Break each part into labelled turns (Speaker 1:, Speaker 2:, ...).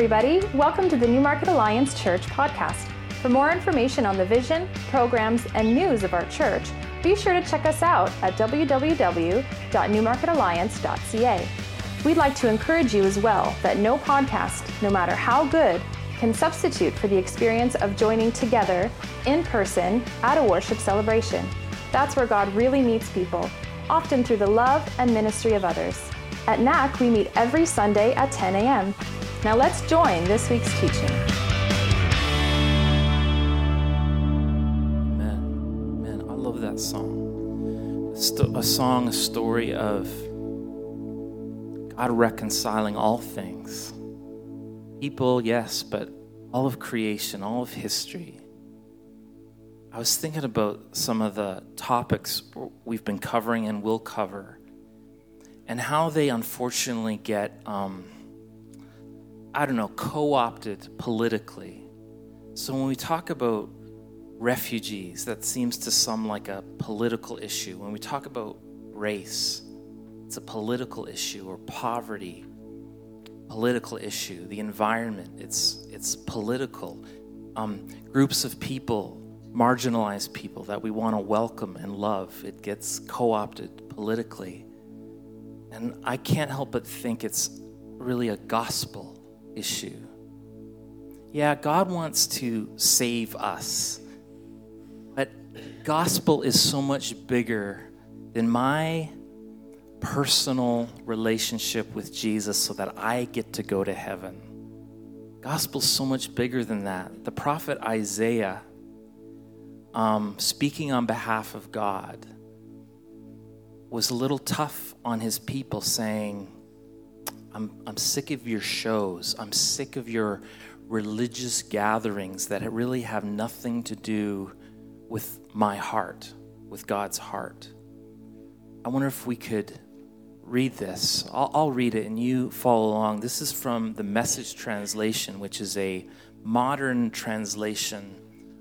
Speaker 1: everybody. Welcome to the Newmarket Alliance Church podcast. For more information on the vision, programs, and news of our church, be sure to check us out at www.newmarketalliance.ca. We'd like to encourage you as well that no podcast, no matter how good, can substitute for the experience of joining together in person at a worship celebration. That's where God really meets people, often through the love and ministry of others. At NAC, we meet every Sunday at 10 a.m. Now let's join this week's teaching.
Speaker 2: Amen. Man, I love that song. A song, a story of God reconciling all things. People, yes, but all of creation, all of history. I was thinking about some of the topics we've been covering and will cover, and how they unfortunately get, um, I don't know, co opted politically. So when we talk about refugees, that seems to some like a political issue. When we talk about race, it's a political issue or poverty political issue the environment it's it's political um, groups of people marginalized people that we want to welcome and love it gets co-opted politically and i can't help but think it's really a gospel issue yeah god wants to save us but gospel is so much bigger than my personal relationship with Jesus so that I get to go to heaven. Gospel's so much bigger than that. The prophet Isaiah, um, speaking on behalf of God, was a little tough on his people, saying, I'm, I'm sick of your shows. I'm sick of your religious gatherings that really have nothing to do with my heart, with God's heart. I wonder if we could read this. I'll, I'll, read it and you follow along. This is from the Message Translation, which is a modern translation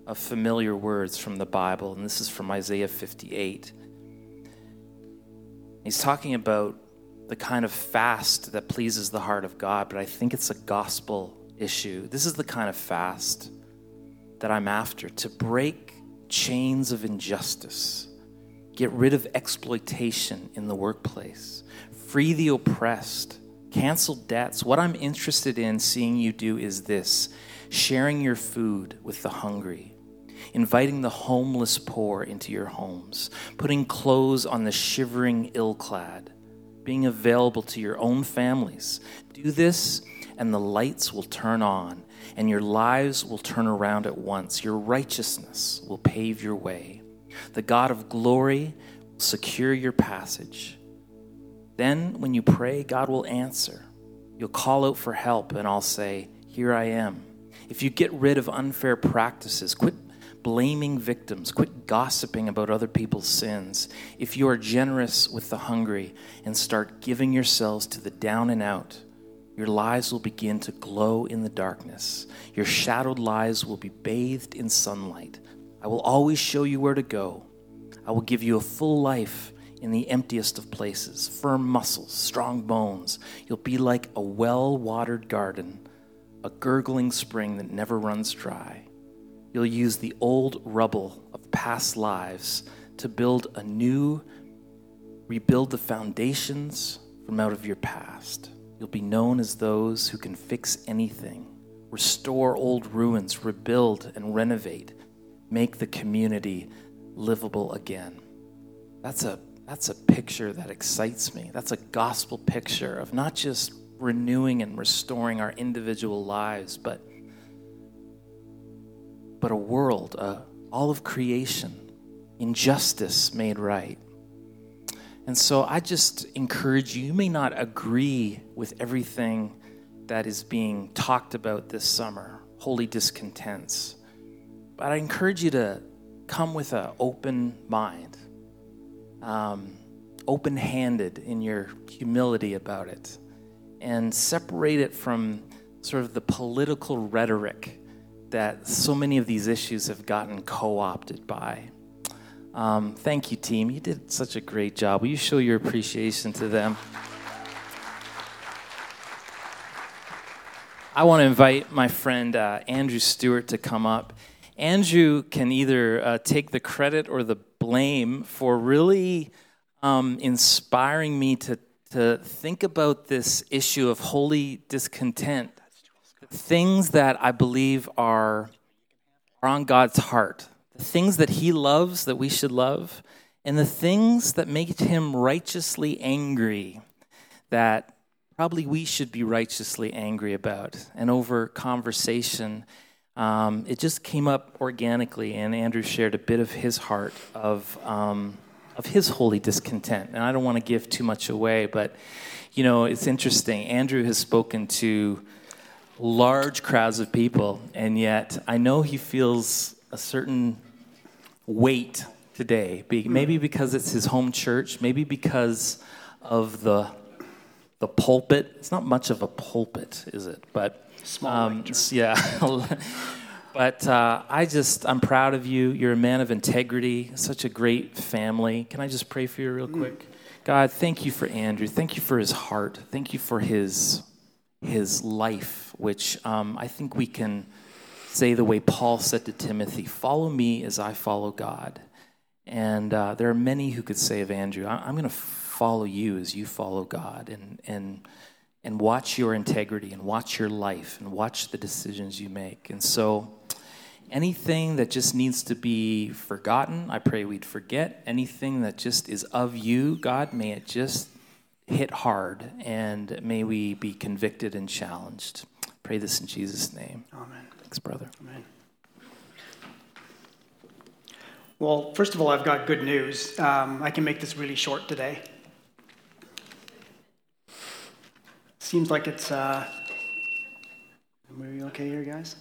Speaker 2: of familiar words from the Bible. And this is from Isaiah 58. He's talking about the kind of fast that pleases the heart of God, but I think it's a gospel issue. This is the kind of fast that I'm after to break chains of injustice, get rid of exploitation in the workplace free the oppressed, cancel debts. What I'm interested in seeing you do is this sharing your food with the hungry, inviting the homeless poor into your homes, putting clothes on the shivering ill clad, being available to your own families. Do this, and the lights will turn on, and your lives will turn around at once. Your righteousness will pave your way. The God of glory will secure your passage. Then, when you pray, God will answer. You'll call out for help, and I'll say, Here I am. If you get rid of unfair practices, quit blaming victims, quit gossiping about other people's sins, if you are generous with the hungry and start giving yourselves to the down and out, your lives will begin to glow in the darkness. Your shadowed lives will be bathed in sunlight. I will always show you where to go. I will give you a full life in the emptiest of places, firm muscles, strong bones. You'll be like a well watered garden, a gurgling spring that never runs dry. You'll use the old rubble of past lives to build a new, rebuild the foundations from out of your past. You'll be known as those who can fix anything, restore old ruins, rebuild and renovate, make the community livable again. That's a that's a picture that excites me. That's a gospel picture of not just renewing and restoring our individual lives, but but a world, uh, all of creation, injustice made right. And so I just encourage you, you may not agree with everything that is being talked about this summer, holy discontents, but I encourage you to come with an open mind um, open handed in your humility about it and separate it from sort of the political rhetoric that so many of these issues have gotten co opted by. Um, thank you, team. You did such a great job. Will you show your appreciation to them? I want to invite my friend uh, Andrew Stewart to come up. Andrew can either uh, take the credit or the blame for really um, inspiring me to, to think about this issue of holy discontent. Things that I believe are, are on God's heart, the things that He loves that we should love, and the things that make Him righteously angry that probably we should be righteously angry about. And over conversation, um, it just came up organically, and Andrew shared a bit of his heart of um, of his holy discontent. And I don't want to give too much away, but you know, it's interesting. Andrew has spoken to large crowds of people, and yet I know he feels a certain weight today. Maybe because it's his home church, maybe because of the the pulpit. It's not much of a pulpit, is it? But
Speaker 3: Small um,
Speaker 2: yeah. but uh, I just, I'm proud of you. You're a man of integrity, such a great family. Can I just pray for you real quick? Mm. God, thank you for Andrew. Thank you for his heart. Thank you for his his life, which um, I think we can say the way Paul said to Timothy follow me as I follow God. And uh, there are many who could say of Andrew, I'm going to follow you as you follow God. And, and and watch your integrity and watch your life and watch the decisions you make. And so, anything that just needs to be forgotten, I pray we'd forget. Anything that just is of you, God, may it just hit hard and may we be convicted and challenged. Pray this in Jesus' name.
Speaker 3: Amen.
Speaker 2: Thanks, brother.
Speaker 3: Amen. Well, first of all, I've got good news. Um, I can make this really short today. Seems like it's. Uh, are we okay here, guys?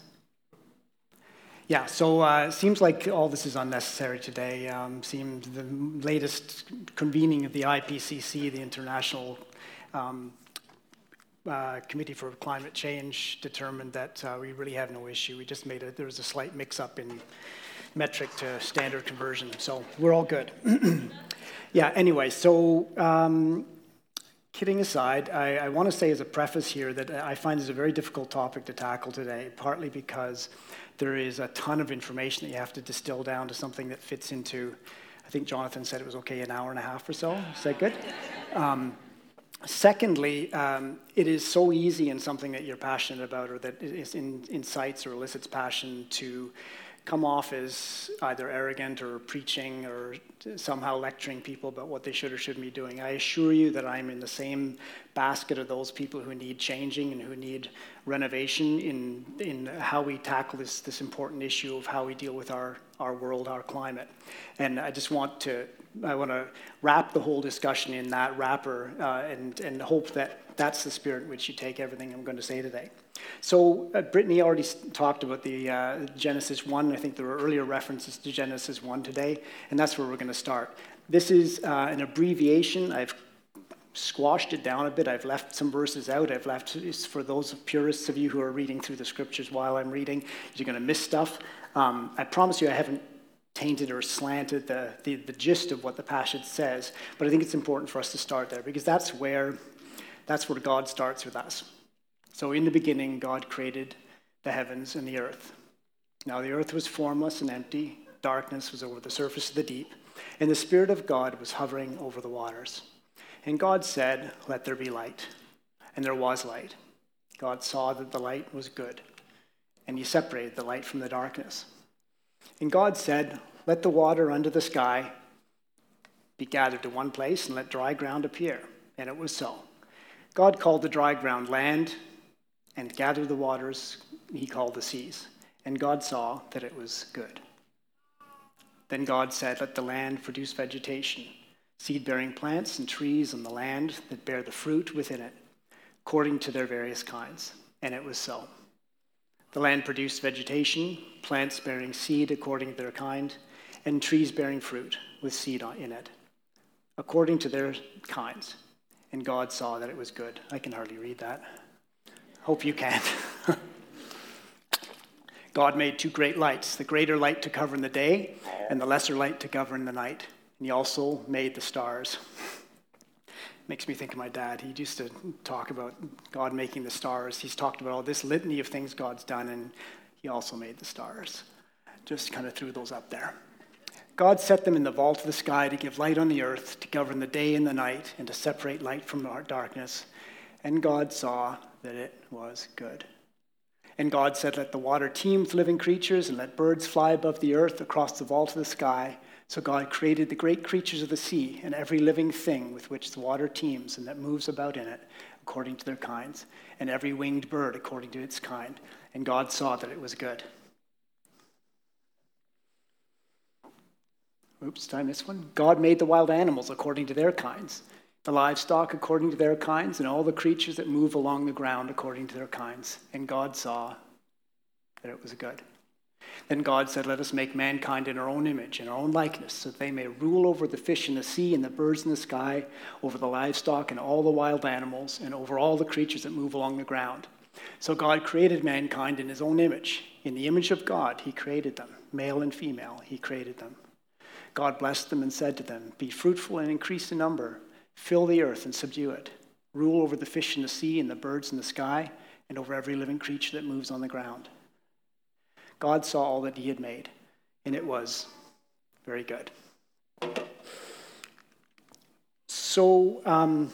Speaker 3: Yeah, so uh, seems like all this is unnecessary today. Um, seems the latest convening of the IPCC, the International um, uh, Committee for Climate Change, determined that uh, we really have no issue. We just made it, there was a slight mix up in metric to standard conversion, so we're all good. yeah, anyway, so um, kidding aside, I, I want to say as a preface here that I find this a very difficult topic to tackle today, partly because there is a ton of information that you have to distill down to something that fits into, I think Jonathan said it was okay, an hour and a half or so. Is that good? Um, secondly, um, it is so easy in something that you're passionate about or that in, incites or elicits passion to come off as either arrogant or preaching or somehow lecturing people about what they should or shouldn't be doing. I assure you that I'm in the same basket of those people who need changing and who need renovation in, in how we tackle this, this important issue of how we deal with our, our world, our climate. And I just want to, I want to wrap the whole discussion in that wrapper uh, and, and hope that that's the spirit in which you take everything I'm going to say today. So uh, Brittany already talked about the uh, Genesis 1. I think there were earlier references to Genesis 1 today, and that's where we're going to start. This is uh, an abbreviation. I've squashed it down a bit. I've left some verses out. I've left, for those purists of you who are reading through the scriptures while I'm reading, you're going to miss stuff. Um, I promise you I haven't tainted or slanted the, the, the gist of what the passage says, but I think it's important for us to start there because that's where, that's where God starts with us. So, in the beginning, God created the heavens and the earth. Now, the earth was formless and empty, darkness was over the surface of the deep, and the Spirit of God was hovering over the waters. And God said, Let there be light. And there was light. God saw that the light was good, and He separated the light from the darkness. And God said, Let the water under the sky be gathered to one place, and let dry ground appear. And it was so. God called the dry ground land, and gathered the waters he called the seas. And God saw that it was good. Then God said, Let the land produce vegetation, seed bearing plants and trees on the land that bear the fruit within it, according to their various kinds. And it was so. The land produced vegetation, plants bearing seed according to their kind, and trees bearing fruit with seed in it, according to their kinds. And God saw that it was good. I can hardly read that. Hope you can. God made two great lights the greater light to govern the day, and the lesser light to govern the night. And He also made the stars. makes me think of my dad. He used to talk about God making the stars. He's talked about all this litany of things God's done, and he also made the stars. Just kind of threw those up there. God set them in the vault of the sky to give light on the earth, to govern the day and the night, and to separate light from darkness. And God saw that it was good. And God said, Let the water teem with living creatures, and let birds fly above the earth across the vault of the sky. So God created the great creatures of the sea and every living thing with which the water teems and that moves about in it according to their kinds, and every winged bird according to its kind. And God saw that it was good. Oops, I miss one? God made the wild animals according to their kinds, the livestock according to their kinds, and all the creatures that move along the ground according to their kinds. And God saw that it was good. Then God said, Let us make mankind in our own image, in our own likeness, so that they may rule over the fish in the sea and the birds in the sky, over the livestock and all the wild animals, and over all the creatures that move along the ground. So God created mankind in his own image. In the image of God, he created them. Male and female, he created them. God blessed them and said to them, Be fruitful and increase in number, fill the earth and subdue it, rule over the fish in the sea and the birds in the sky, and over every living creature that moves on the ground. God saw all that he had made, and it was very good. So, um,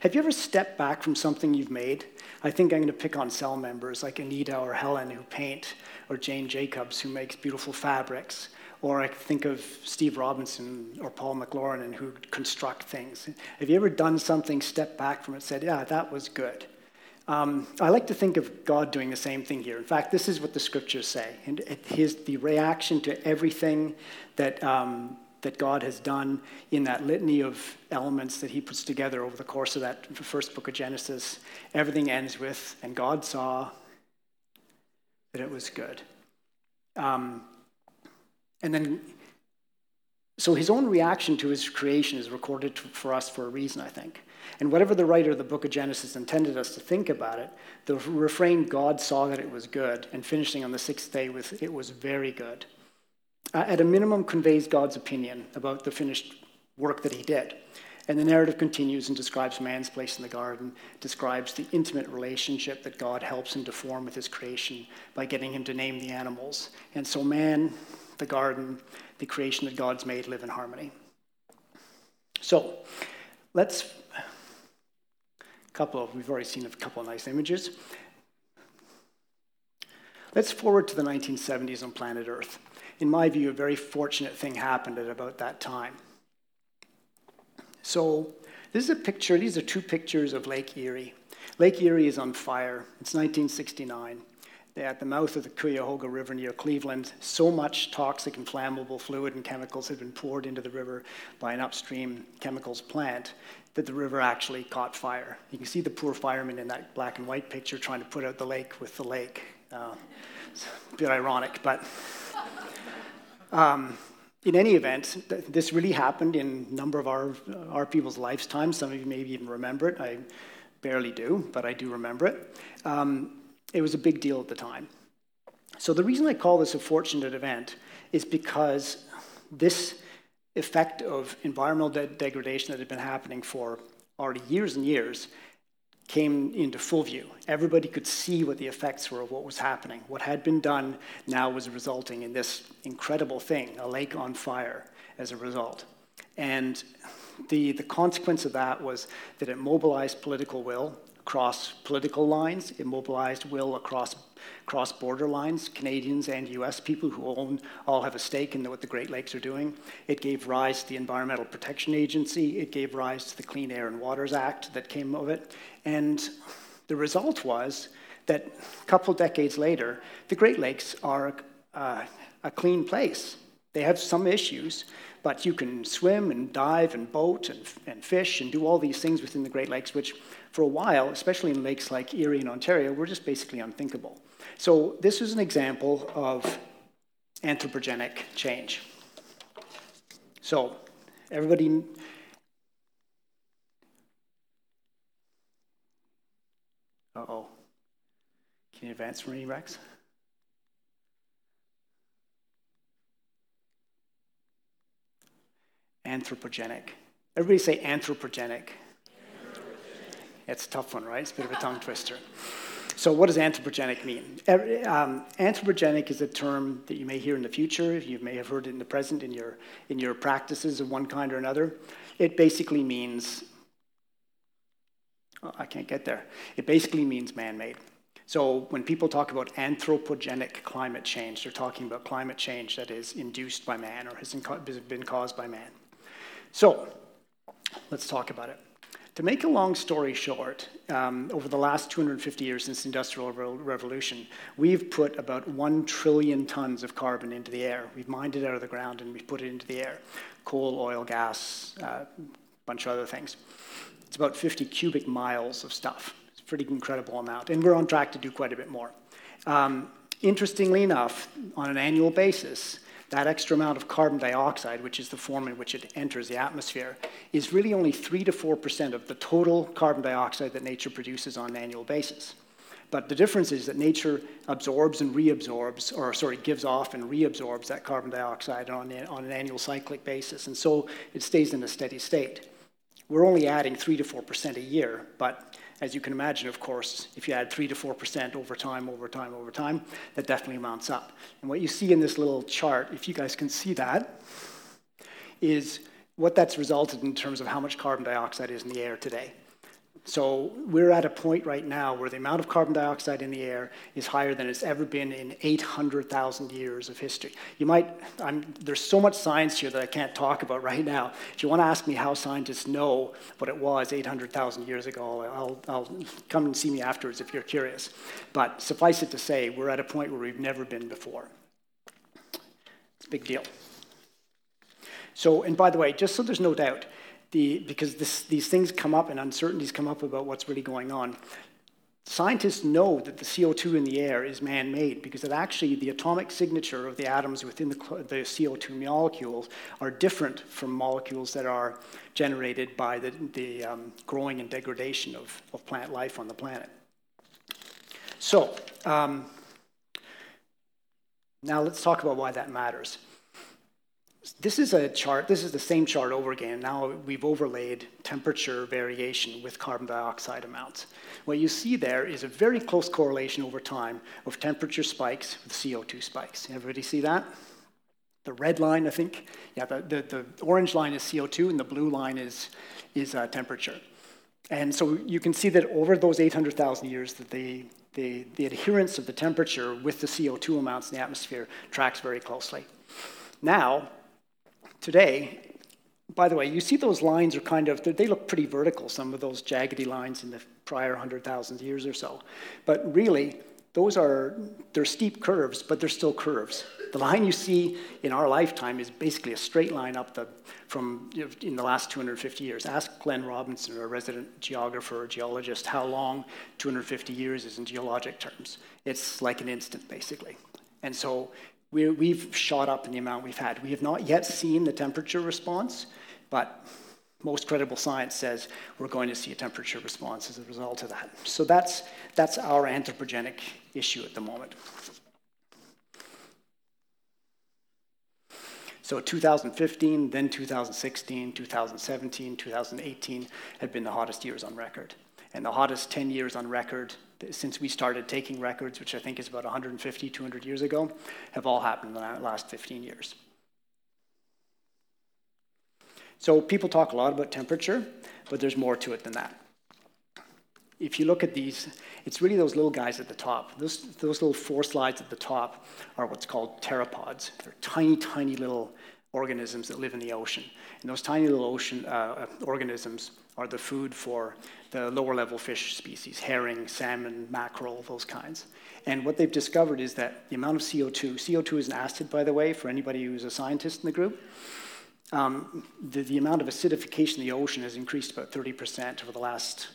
Speaker 3: have you ever stepped back from something you've made? I think I'm going to pick on cell members like Anita or Helen who paint, or Jane Jacobs who makes beautiful fabrics, or I think of Steve Robinson or Paul McLaurin and who construct things. Have you ever done something, stepped back from it, said, yeah, that was good? Um, I like to think of God doing the same thing here. In fact, this is what the scriptures say. And his, the reaction to everything that, um, that God has done in that litany of elements that he puts together over the course of that first book of Genesis, everything ends with, and God saw that it was good. Um, and then, so his own reaction to his creation is recorded for us for a reason, I think. And whatever the writer of the book of Genesis intended us to think about it, the refrain, God saw that it was good, and finishing on the sixth day with, it was very good, uh, at a minimum conveys God's opinion about the finished work that he did. And the narrative continues and describes man's place in the garden, describes the intimate relationship that God helps him to form with his creation by getting him to name the animals. And so, man, the garden, the creation that God's made live in harmony. So, let's a couple of, we've already seen a couple of nice images. Let's forward to the 1970s on planet Earth. In my view, a very fortunate thing happened at about that time. So, this is a picture, these are two pictures of Lake Erie. Lake Erie is on fire. It's 1969. At the mouth of the Cuyahoga River near Cleveland. So much toxic and flammable fluid and chemicals had been poured into the river by an upstream chemicals plant that the river actually caught fire. You can see the poor firemen in that black and white picture trying to put out the lake with the lake. Uh, it's a bit ironic, but um, in any event, th- this really happened in a number of our, our people's lifetimes. Some of you maybe even remember it. I barely do, but I do remember it. Um, it was a big deal at the time. So the reason I call this a fortunate event is because this effect of environmental de- degradation that had been happening for already years and years came into full view. Everybody could see what the effects were of what was happening. What had been done now was resulting in this incredible thing, a lake on fire as a result. And the, the consequence of that was that it mobilized political will across political lines, it mobilized will across cross border lines, Canadians and US people who own, all have a stake in what the Great Lakes are doing. It gave rise to the Environmental Protection Agency. It gave rise to the Clean Air and Waters Act that came of it. And the result was that a couple decades later, the Great Lakes are uh, a clean place. They have some issues, but you can swim and dive and boat and, and fish and do all these things within the Great Lakes, which for a while, especially in lakes like Erie and Ontario, were just basically unthinkable. So this is an example of anthropogenic change. So everybody Uh-oh. Can you advance for me, Rex? Anthropogenic Everybody say anthropogenic. It's a tough one, right? It's a bit of a tongue twister. So, what does anthropogenic mean? Um, anthropogenic is a term that you may hear in the future. You may have heard it in the present in your, in your practices of one kind or another. It basically means, oh, I can't get there. It basically means man made. So, when people talk about anthropogenic climate change, they're talking about climate change that is induced by man or has been caused by man. So, let's talk about it. To make a long story short, um, over the last 250 years since the Industrial Revolution, we've put about 1 trillion tons of carbon into the air. We've mined it out of the ground and we've put it into the air coal, oil, gas, a uh, bunch of other things. It's about 50 cubic miles of stuff. It's a pretty incredible amount. And we're on track to do quite a bit more. Um, interestingly enough, on an annual basis, that extra amount of carbon dioxide, which is the form in which it enters the atmosphere, is really only 3 to 4% of the total carbon dioxide that nature produces on an annual basis. But the difference is that nature absorbs and reabsorbs, or sorry, gives off and reabsorbs that carbon dioxide on, on an annual cyclic basis. And so it stays in a steady state. We're only adding 3 to 4% a year, but as you can imagine, of course, if you add 3 to 4% over time, over time, over time, that definitely mounts up. And what you see in this little chart, if you guys can see that, is what that's resulted in terms of how much carbon dioxide is in the air today. So we're at a point right now where the amount of carbon dioxide in the air is higher than it's ever been in 800,000 years of history. You might, I'm, there's so much science here that I can't talk about right now. If you want to ask me how scientists know what it was 800,000 years ago, I'll, I'll come and see me afterwards if you're curious. But suffice it to say, we're at a point where we've never been before. It's a big deal. So, and by the way, just so there's no doubt, the, because this, these things come up and uncertainties come up about what's really going on. Scientists know that the CO2 in the air is man made because it actually, the atomic signature of the atoms within the, the CO2 molecules are different from molecules that are generated by the, the um, growing and degradation of, of plant life on the planet. So, um, now let's talk about why that matters. This is a chart, this is the same chart over again. Now we've overlaid temperature variation with carbon dioxide amounts. What you see there is a very close correlation over time of temperature spikes with CO2 spikes. Everybody see that? The red line, I think, yeah, the, the, the orange line is CO2 and the blue line is, is uh, temperature. And so you can see that over those 800,000 years that the, the, the adherence of the temperature with the CO2 amounts in the atmosphere tracks very closely. Now, today, by the way, you see those lines are kind of, they look pretty vertical, some of those jaggedy lines in the prior 100,000 years or so. But really, those are, they're steep curves, but they're still curves. The line you see in our lifetime is basically a straight line up the, from, you know, in the last 250 years. Ask Glenn Robinson, a resident geographer or geologist, how long 250 years is in geologic terms. It's like an instant, basically. And so we, have shot up in the amount we've had. We have not yet seen the temperature response, but most credible science says we're going to see a temperature response as a result of that. So that's, that's our anthropogenic issue at the moment. So 2015, then 2016, 2017, 2018 had been the hottest years on record. And the hottest 10 years on record since we started taking records, which I think is about 150, 200 years ago, have all happened in the last 15 years. So people talk a lot about temperature, but there's more to it than that. If you look at these, it's really those little guys at the top. Those, those little four slides at the top are what's called pteropods. They're tiny, tiny little organisms that live in the ocean. And those tiny little ocean uh, organisms are the food for the lower level fish species, herring, salmon, mackerel, those kinds. And what they've discovered is that the amount of CO2, CO2 is an acid, by the way, for anybody who's a scientist in the group. Um, the, the amount of acidification in the ocean has increased about 30% over the last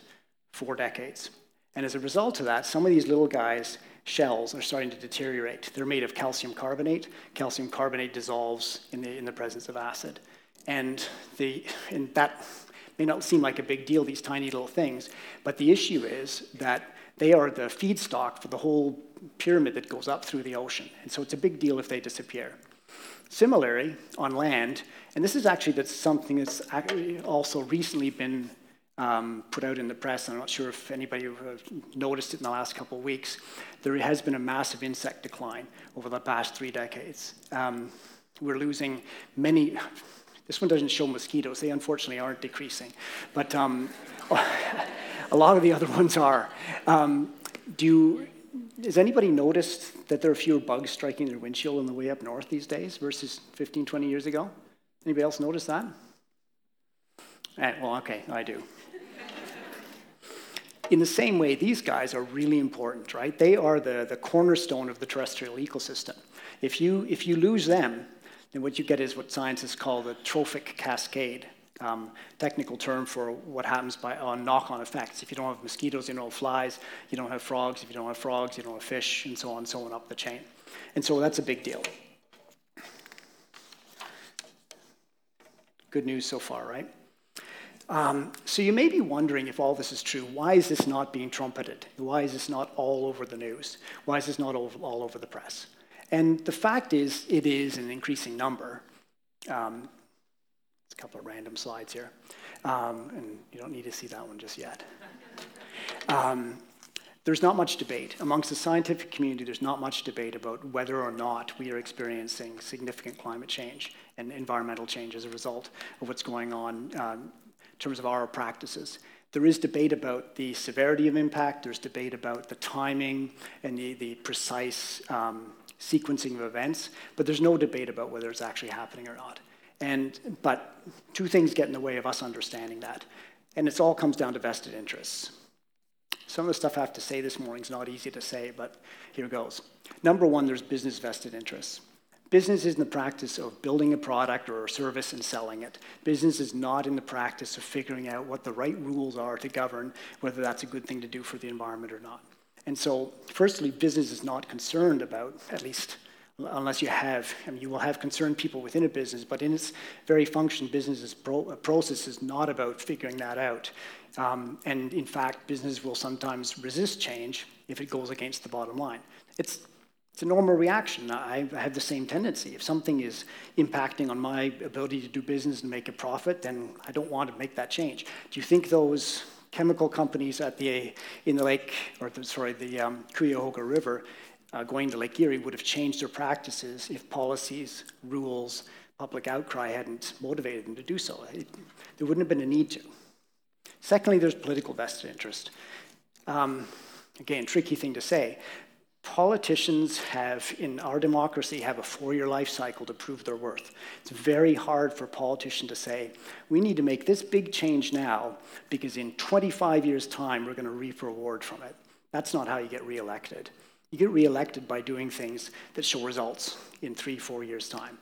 Speaker 3: four decades. And as a result of that, some of these little guys, shells, are starting to deteriorate. They're made of calcium carbonate. Calcium carbonate dissolves in the, in the presence of acid. And, the, and that may not seem like a big deal, these tiny little things, but the issue is that they are the feedstock for the whole pyramid that goes up through the ocean. And so it's a big deal if they disappear. Similarly, on land, and this is actually that's something that's also recently been um, put out in the press. I'm not sure if anybody noticed it in the last couple of weeks. There has been a massive insect decline over the past three decades. Um, we're losing many. This one doesn't show mosquitoes. They unfortunately aren't decreasing, but um, a lot of the other ones are. Um, do you, has anybody noticed that there are fewer bugs striking their windshield on the way up north these days versus 15, 20 years ago? Anybody else notice that? Eh, well, okay, I do. In the same way, these guys are really important, right? They are the, the cornerstone of the terrestrial ecosystem. If you, if you lose them, then what you get is what scientists call the trophic cascade um, technical term for what happens by on knock-on effects. If you don't have mosquitoes, you don't have flies. You don't have frogs. If you don't have frogs, you don't have fish, and so on and so on up the chain. And so that's a big deal. Good news so far, right? Um, so you may be wondering if all this is true. Why is this not being trumpeted? Why is this not all over the news? Why is this not all, all over the press? And the fact is, it is an increasing number. Um, a couple of random slides here. Um, and you don't need to see that one just yet. Um, there's not much debate. Amongst the scientific community, there's not much debate about whether or not we are experiencing significant climate change and environmental change as a result of what's going on um, in terms of our practices. There is debate about the severity of impact, there's debate about the timing and the, the precise um, sequencing of events, but there's no debate about whether it's actually happening or not. And, but two things get in the way of us understanding that. And it all comes down to vested interests. Some of the stuff I have to say this morning is not easy to say, but here goes. Number one, there's business vested interests. Business is in the practice of building a product or a service and selling it. Business is not in the practice of figuring out what the right rules are to govern whether that's a good thing to do for the environment or not. And so, firstly, business is not concerned about, at least unless you have, I mean, you will have concerned people within a business, but in its very function, business pro- process is not about figuring that out. Um, and in fact, business will sometimes resist change if it goes against the bottom line. It's, it's a normal reaction. I, I have the same tendency. If something is impacting on my ability to do business and make a profit, then I don't want to make that change. Do you think those chemical companies at the in the lake, or the, sorry, the um, Cuyahoga River, uh, going to Lake Erie would have changed their practices if policies, rules, public outcry hadn't motivated them to do so. It, there wouldn't have been a need to. Secondly, there's political vested interest. Um, again, tricky thing to say. Politicians have, in our democracy, have a four-year life cycle to prove their worth. It's very hard for a politician to say, we need to make this big change now because in 25 years' time, we're going to reap reward from it. That's not how you get reelected. You get reelected by doing things that show results in three, four years' time.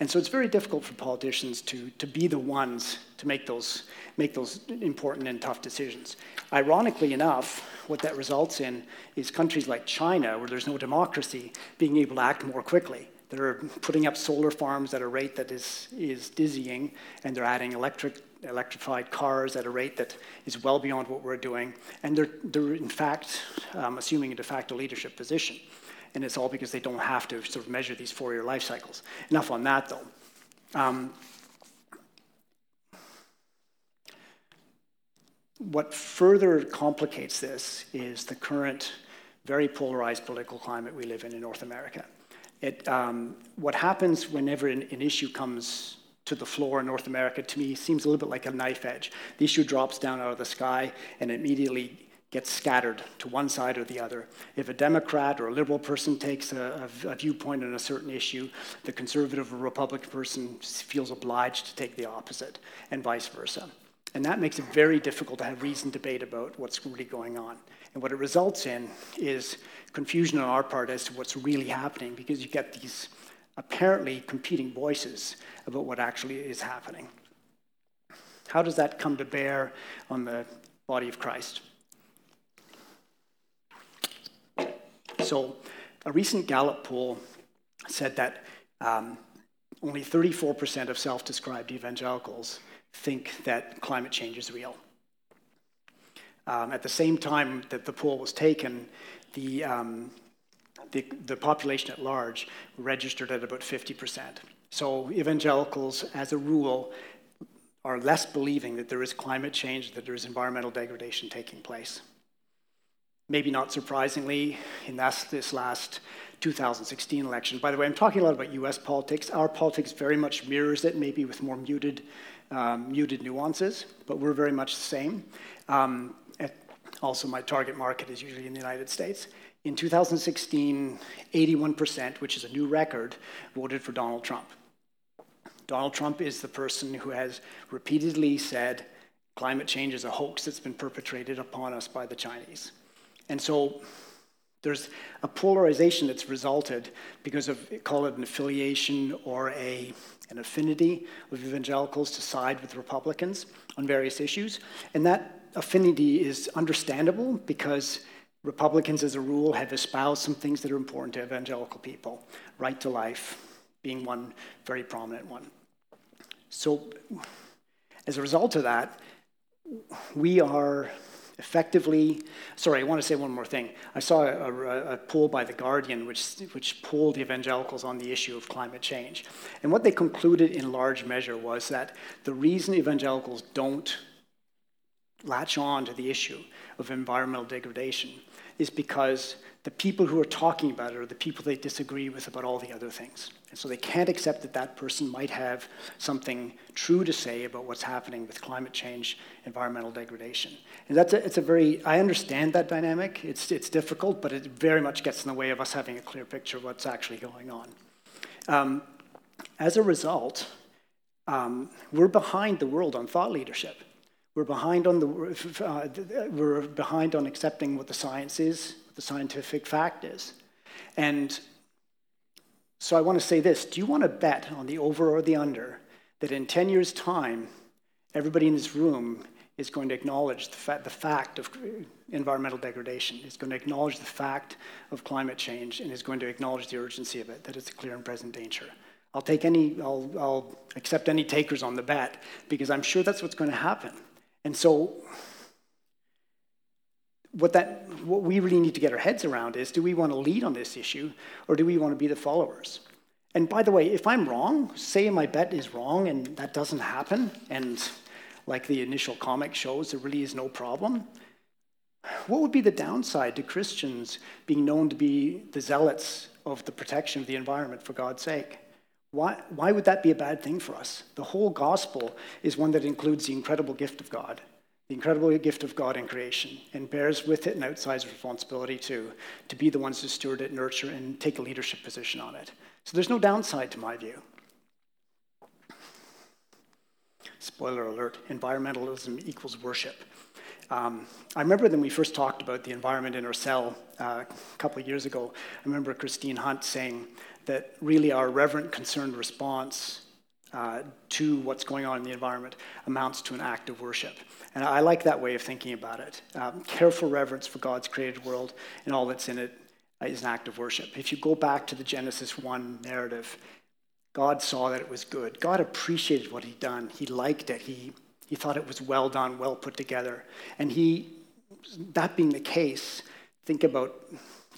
Speaker 3: And so it's very difficult for politicians to, to be the ones to make those, make those important and tough decisions. Ironically enough, what that results in is countries like China, where there's no democracy, being able to act more quickly. They're putting up solar farms at a rate that is, is dizzying, and they're adding electric, electrified cars at a rate that is well beyond what we're doing. And they're, they're in fact, um, assuming a de facto leadership position. And it's all because they don't have to sort of measure these four year life cycles. Enough on that, though. Um, what further complicates this is the current very polarized political climate we live in in North America. It, um, what happens whenever an, an, issue comes to the floor in North America, to me, seems a little bit like a knife edge. The issue drops down out of the sky and immediately gets scattered to one side or the other. If a Democrat or a liberal person takes a, a, a viewpoint on a certain issue, the conservative or Republican person feels obliged to take the opposite, and vice versa. And that makes it very difficult to have reasoned debate about what's really going on. And what it results in is confusion on our part as to what's really happening because you get these apparently competing voices about what actually is happening. How does that come to bear on the body of Christ? So, a recent Gallup poll said that um, only 34% of self described evangelicals think that climate change is real. Um, at the same time that the poll was taken, the, um, the, the population at large registered at about 50%. So evangelicals, as a rule, are less believing that there is climate change, that there is environmental degradation taking place. Maybe not surprisingly, in this last 2016 election. By the way, I'm talking a lot about US politics. Our politics very much mirrors it, maybe with more muted, um, muted nuances, but we're very much the same. Um, also, my target market is usually in the United States. In 2016, 81%, which is a new record, voted for Donald Trump. Donald Trump is the person who has repeatedly said climate change is a hoax that's been perpetrated upon us by the Chinese. And so there's a polarization that's resulted because of, call it an affiliation or a, an affinity of evangelicals to side with Republicans on various issues. And that affinity is understandable because Republicans, as a rule, have espoused some things that are important to evangelical people, right to life being one very prominent one. So, as a result of that, we are effectively. Sorry, I want to say one more thing. I saw a, a, a, poll by The Guardian which, which polled evangelicals on the issue of climate change. And what they concluded in large measure was that the reason evangelicals don't latch on to the issue of environmental degradation is because the people who are talking about it are the people they disagree with about all the other things. And so they can't accept that that person might have something true to say about what's happening with climate change, environmental degradation. And that's a, it's a very, I understand that dynamic. It's, it's difficult, but it very much gets in the way of us having a clear picture of what's actually going on. Um, as a result, um, we're behind the world on thought leadership. We're behind on the uh, we're behind on accepting what the science is, what the scientific fact is, and so I want to say this: Do you want to bet on the over or the under that in ten years' time, everybody in this room is going to acknowledge the, fa- the fact of environmental degradation, is going to acknowledge the fact of climate change, and is going to acknowledge the urgency of it, that it's a clear and present danger. I'll take any, I'll, I'll accept any takers on the bet because I'm sure that's what's going to happen. And so, what, that, what we really need to get our heads around is do we want to lead on this issue or do we want to be the followers? And by the way, if I'm wrong, say my bet is wrong and that doesn't happen, and like the initial comic shows, there really is no problem. What would be the downside to Christians being known to be the zealots of the protection of the environment for God's sake? Why, why would that be a bad thing for us? The whole gospel is one that includes the incredible gift of God, the incredible gift of God in creation, and bears with it an outsized responsibility too, to be the ones to steward it, nurture, and take a leadership position on it. So there's no downside to my view. Spoiler alert environmentalism equals worship. Um, I remember when we first talked about the environment in our cell uh, a couple of years ago, I remember Christine Hunt saying, that really our reverent, concerned response uh, to what's going on in the environment amounts to an act of worship. And I like that way of thinking about it. Um, careful reverence for God's created world and all that's in it is an act of worship. If you go back to the Genesis 1 narrative, God saw that it was good. God appreciated what he'd done. He liked it. He, he thought it was well done, well put together. And he, that being the case, think about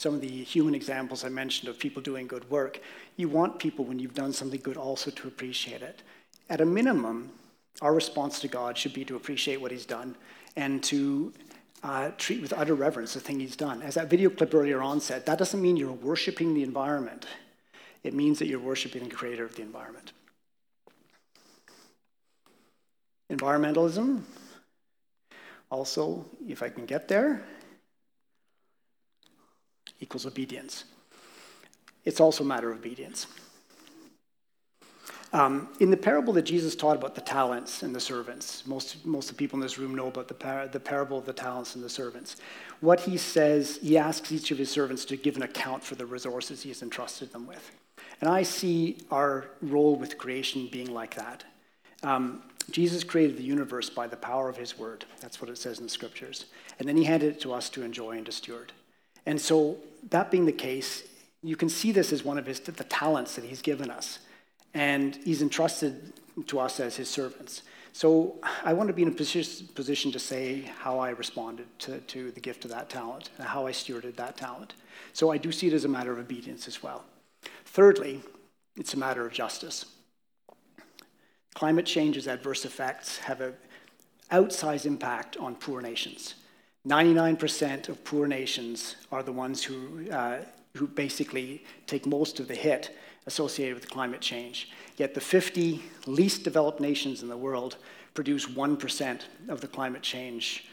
Speaker 3: some of the human examples I mentioned of people doing good work, you want people, when you've done something good, also to appreciate it. At a minimum, our response to God should be to appreciate what He's done and to uh, treat with utter reverence the thing He's done. As that video clip earlier on said, that doesn't mean you're worshiping the environment, it means that you're worshiping the creator of the environment. Environmentalism, also, if I can get there, equals obedience. It's also a matter of obedience. Um, in the parable that Jesus taught about the talents and the servants, most, most of the people in this room know about the, par- the parable of the talents and the servants. What he says, he asks each of his servants to give an account for the resources he has entrusted them with. And I see our role with creation being like that. Um, Jesus created the universe by the power of his word. That's what it says in the scriptures. And then he handed it to us to enjoy and to steward. And so, that being the case, you can see this as one of his, the talents that he's given us. And he's entrusted to us as his servants. So I want to be in a position to say how I responded to, to the gift of that talent how I stewarded that talent. So I do see it as a matter of obedience as well. Thirdly, it's a matter of justice. Climate change's adverse effects have an outsized impact on poor nations. 99% of poor nations are the ones who, uh, who basically take most of the hit associated with climate change. Yet the 50 least developed nations in the world produce 1% of the climate change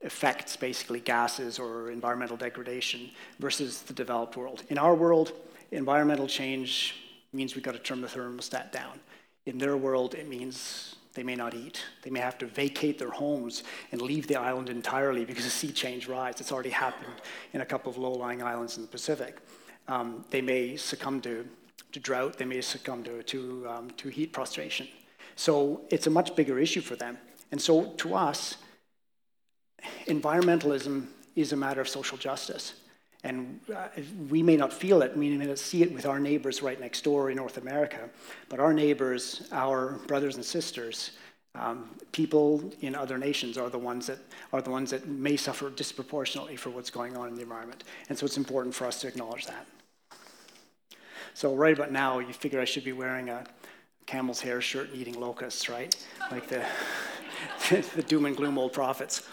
Speaker 3: effects, basically gases or environmental degradation, versus the developed world. In our world, environmental change means we've got to turn the thermostat down. In their world, it means they may not eat. They may have to vacate their homes and leave the island entirely because the sea change rise. It's already happened in a couple of low lying islands in the Pacific. Um, they may succumb to, to drought, they may succumb to, to, um, to heat prostration. So it's a much bigger issue for them. And so to us, environmentalism is a matter of social justice. And uh, we may not feel it, we may not see it with our neighbors right next door in North America, but our neighbors, our brothers and sisters, um, people in other nations are the ones that are the ones that may suffer disproportionately for what's going on in the environment. And so it's important for us to acknowledge that. So right about now, you figure I should be wearing a camel's hair shirt and eating locusts, right? Like the, the doom and gloom old prophets.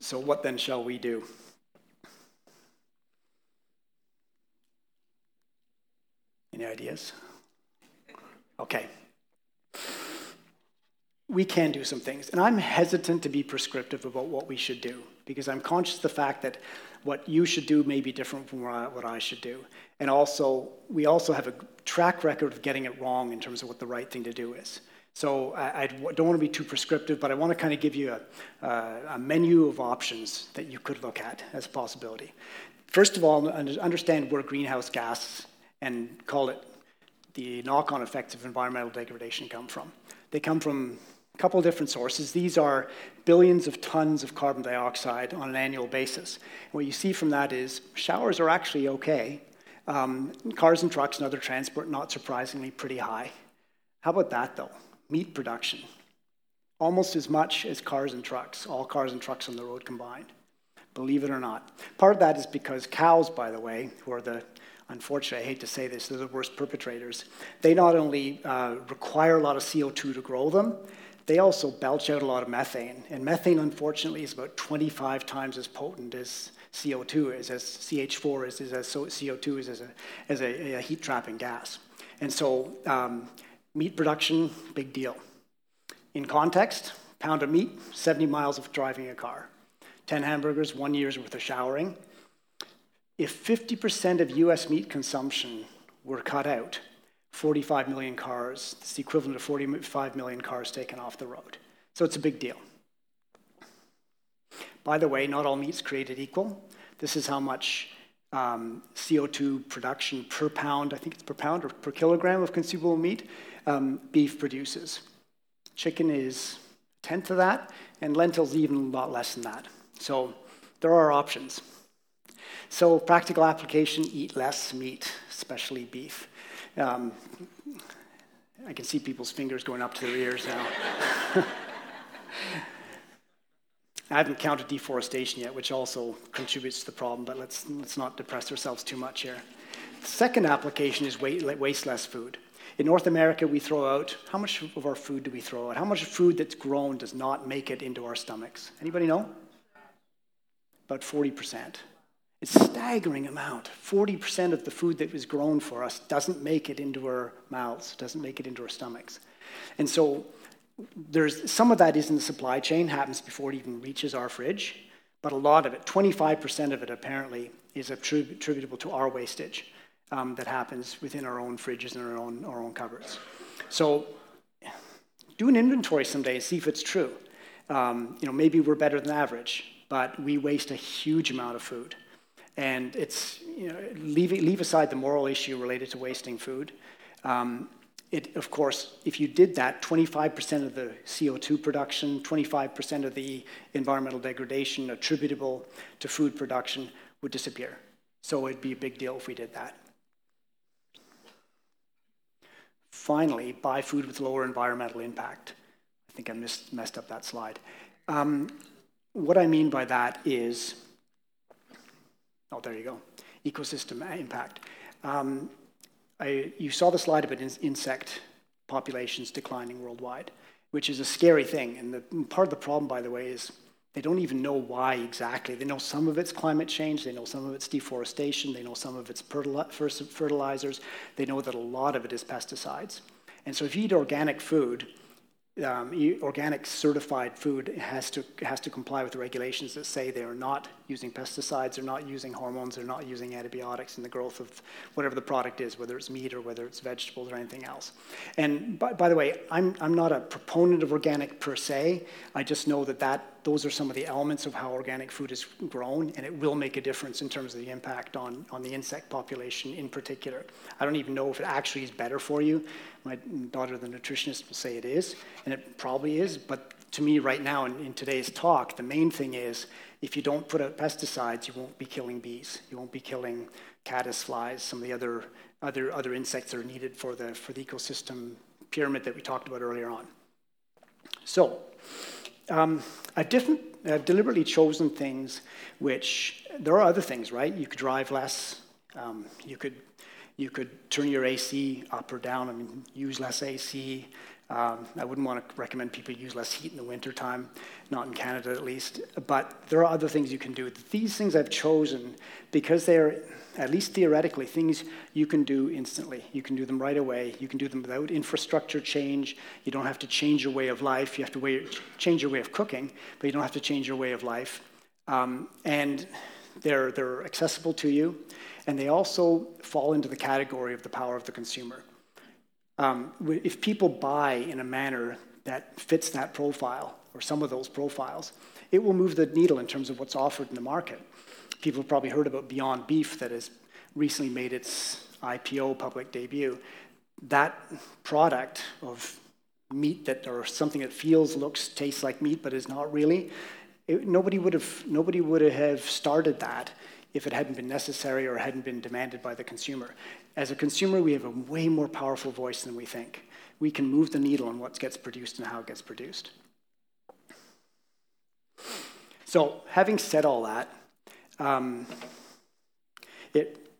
Speaker 3: So, what then shall we do? Any ideas? Okay. We can do some things. And I'm hesitant to be prescriptive about what we should do because I'm conscious of the fact that what you should do may be different from what I should do. And also, we also have a track record of getting it wrong in terms of what the right thing to do is. So I, I, don't want to be too prescriptive, but I want to kind of give you a, a, menu of options that you could look at as a possibility. First of all, understand where greenhouse gas and call it the knock-on effects of environmental degradation come from. They come from a couple different sources. These are billions of tons of carbon dioxide on an annual basis. And what you see from that is showers are actually okay. Um, cars and trucks and other transport, not surprisingly, pretty high. How about that, though? Meat production, almost as much as cars and trucks, all cars and trucks on the road combined. Believe it or not. Part of that is because cows, by the way, who are the unfortunately, I hate to say this, they're the worst perpetrators. They not only uh, require a lot of CO2 to grow them, they also belch out a lot of methane. And methane, unfortunately, is about 25 times as potent as CO2 is, as CH4 is, is as CO2 is as a, as a, a heat trapping gas. And so um, Meat production, big deal. In context, pound of meat, 70 miles of driving a car. 10 hamburgers, one year's worth of showering. If 50% of US meat consumption were cut out, 45 million cars, it's the equivalent of 45 million cars taken off the road. So it's a big deal. By the way, not all meat's created equal. This is how much um, CO2 production per pound, I think it's per pound or per kilogram of consumable meat, um, beef produces. Chicken is a tenth of that, and lentils even a lot less than that. So there are options. So practical application, eat less meat, especially beef. Um, I can see people's fingers going up to their ears now. I haven't counted deforestation yet, which also contributes to the problem, but let's, let's not depress ourselves too much here. The second application is waste less food. In North America, we throw out, how much of our food do we throw out? How much food that's grown does not make it into our stomachs? Anybody know? About 40%. It's a staggering amount. 40% of the food that was grown for us doesn't make it into our mouths, doesn't make it into our stomachs. And so there's some of that is in the supply chain, happens before it even reaches our fridge, but a lot of it, 25% of it apparently, is attributable to our wastage um, that happens within our own fridges and our own, our own cupboards. So do an inventory someday and see if it's true. Um, you know, maybe we're better than average, but we waste a huge amount of food. And it's, you know, leave, leave aside the moral issue related to wasting food. Um, it, of course, if you did that, 25% of the CO2 production, 25% of the environmental degradation attributable to food production would disappear. So it'd be a big deal if we did that. Finally, buy food with lower environmental impact. I think I missed, messed up that slide. Um, what I mean by that is, oh, there you go, ecosystem impact. Um, I, you saw the slide about in, insect populations declining worldwide, which is a scary thing. And the, part of the problem, by the way, is they don't even know why exactly. They know some of it's climate change, they know some of it's deforestation, they know some of it's fertilizers, they know that a lot of it is pesticides. And so if you eat organic food, um, organic certified food has to, has to comply with the regulations that say they are not using pesticides, they're not using hormones, they're not using antibiotics in the growth of whatever the product is, whether it's meat or whether it's vegetables or anything else. And by, by the way, I'm, I'm not a proponent of organic per se. I just know that, that those are some of the elements of how organic food is grown, and it will make a difference in terms of the impact on, on the insect population in particular. I don't even know if it actually is better for you. My daughter, the nutritionist, will say it is, and it probably is, but to me right now in, in today's talk, the main thing is if you don't put out pesticides, you won't be killing bees. You won't be killing caddis flies, some of the other, other, other insects that are needed for the, for the ecosystem pyramid that we talked about earlier on. So, um, I've, different, I've deliberately chosen things which, there are other things, right? You could drive less, um, you, could, you could turn your AC up or down, I mean, use less AC, um, I wouldn't want to recommend people use less heat in the wintertime, not in Canada at least. But there are other things you can do. These things I've chosen because they're, at least theoretically, things you can do instantly. You can do them right away. You can do them without infrastructure change. You don't have to change your way of life. You have to way, change your way of cooking, but you don't have to change your way of life. Um, and they're, they're accessible to you. And they also fall into the category of the power of the consumer. Um, if people buy in a manner that fits that profile or some of those profiles, it will move the needle in terms of what's offered in the market. People have probably heard about Beyond Beef that has recently made its IPO public debut. That product of meat that or something that feels, looks, tastes like meat but is not really, it, nobody would have nobody would have started that if it hadn't been necessary or hadn't been demanded by the consumer. As a consumer, we have a way more powerful voice than we think. We can move the needle on what gets produced and how it gets produced. So, having said all that, um, it,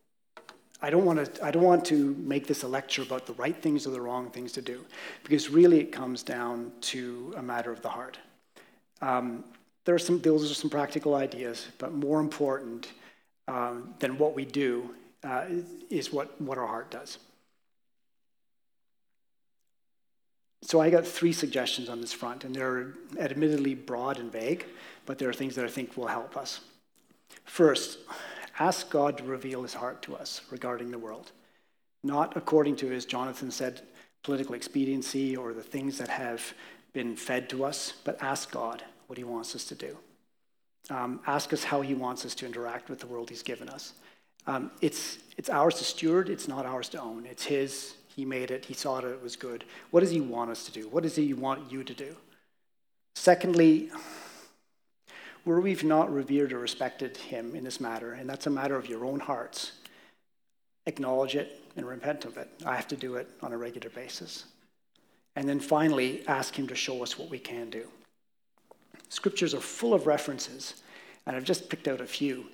Speaker 3: I don't want to. I don't want to make this a lecture about the right things or the wrong things to do, because really it comes down to a matter of the heart. Um, there are some. Those are some practical ideas, but more important um, than what we do uh, is what, what our heart does. So I got three suggestions on this front, and they're admittedly broad and vague, but there are things that I think will help us. First, ask God to reveal his heart to us regarding the world, not according to, as Jonathan said, political expediency or the things that have been fed to us, but ask God what he wants us to do. Um, ask us how he wants us to interact with the world he's given us. Um, it's, it's ours to steward, it's not ours to own. It's His. He made it, He saw that it was good. What does He want us to do? What does He want you to do? Secondly, where we've not revered or respected Him in this matter, and that's a matter of your own hearts, acknowledge it and repent of it. I have to do it on a regular basis. And then finally, ask Him to show us what we can do. Scriptures are full of references, and I've just picked out a few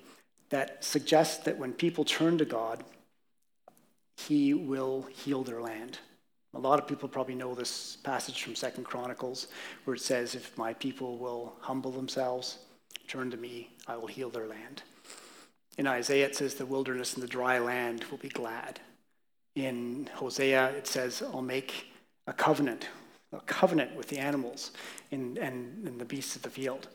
Speaker 3: that suggests that when people turn to God, He will heal their land. A lot of people probably know this passage from Second Chronicles where it says, If my people will humble themselves, turn to me, I will heal their land. In Isaiah, it says, The wilderness and the dry land will be glad. In Hosea, it says, I'll make a covenant, a covenant with the animals and, and, and the beasts of the field.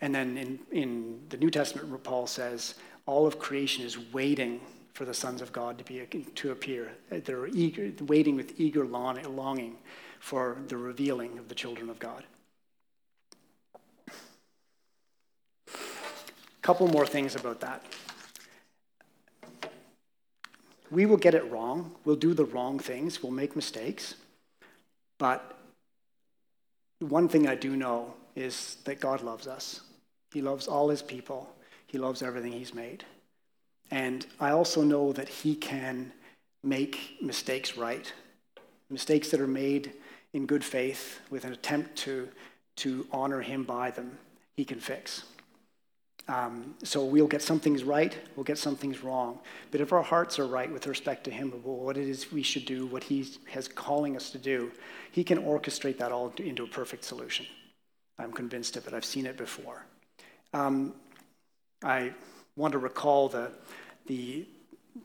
Speaker 3: And then in, in the New Testament, Paul says, all of creation is waiting for the sons of God to, be, to appear. They're eager, waiting with eager longing for the revealing of the children of God. Couple more things about that. We will get it wrong. We'll do the wrong things. We'll make mistakes. But one thing I do know is that God loves us. He loves all his people. He loves everything he's made. And I also know that he can make mistakes right. mistakes that are made in good faith with an attempt to, to honor him by them, he can fix. Um, so we'll get some things right, we'll get some things wrong. But if our hearts are right with respect to Him, what it is we should do, what He has calling us to do, He can orchestrate that all into a perfect solution. I'm convinced of it. I've seen it before. Um, I want to recall the, the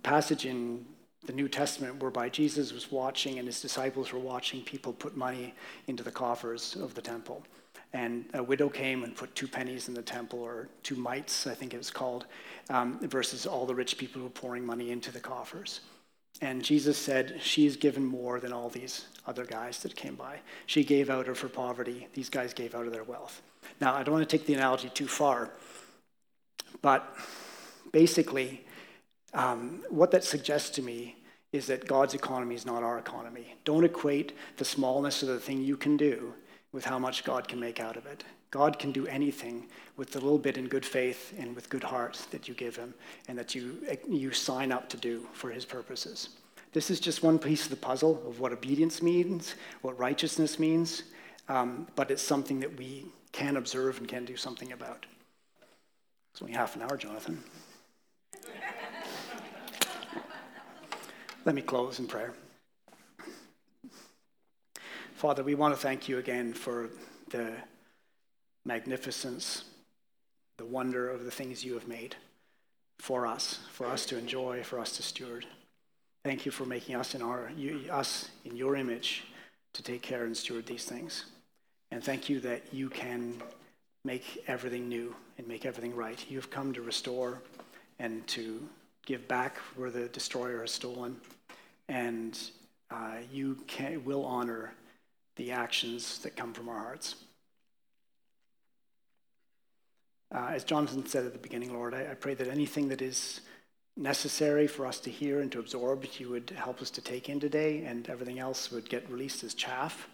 Speaker 3: passage in the New Testament whereby Jesus was watching and his disciples were watching people put money into the coffers of the temple. And a widow came and put two pennies in the temple, or two mites, I think it was called, um, versus all the rich people who were pouring money into the coffers. And Jesus said, She's given more than all these other guys that came by. She gave out of her poverty, these guys gave out of their wealth. Now, I don't want to take the analogy too far, but basically, um, what that suggests to me is that God's economy is not our economy. Don't equate the smallness of the thing you can do with how much God can make out of it. God can do anything with the little bit in good faith and with good heart that you give him and that you, you sign up to do for his purposes. This is just one piece of the puzzle of what obedience means, what righteousness means, um, but it's something that we can observe and can do something about. It's only half an hour, Jonathan. Let me close in prayer. Father, we want to thank you again for the magnificence, the wonder of the things you have made for us, for us to enjoy, for us to steward. Thank you for making us in our you, us in your image to take care and steward these things. And thank you that you can make everything new and make everything right. You have come to restore and to give back where the destroyer has stolen. And uh, you can, will honor the actions that come from our hearts. Uh, as Jonathan said at the beginning, Lord, I, I pray that anything that is necessary for us to hear and to absorb, you would help us to take in today, and everything else would get released as chaff,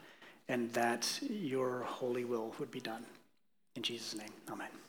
Speaker 3: and that your holy will would be done. In Jesus' name, amen.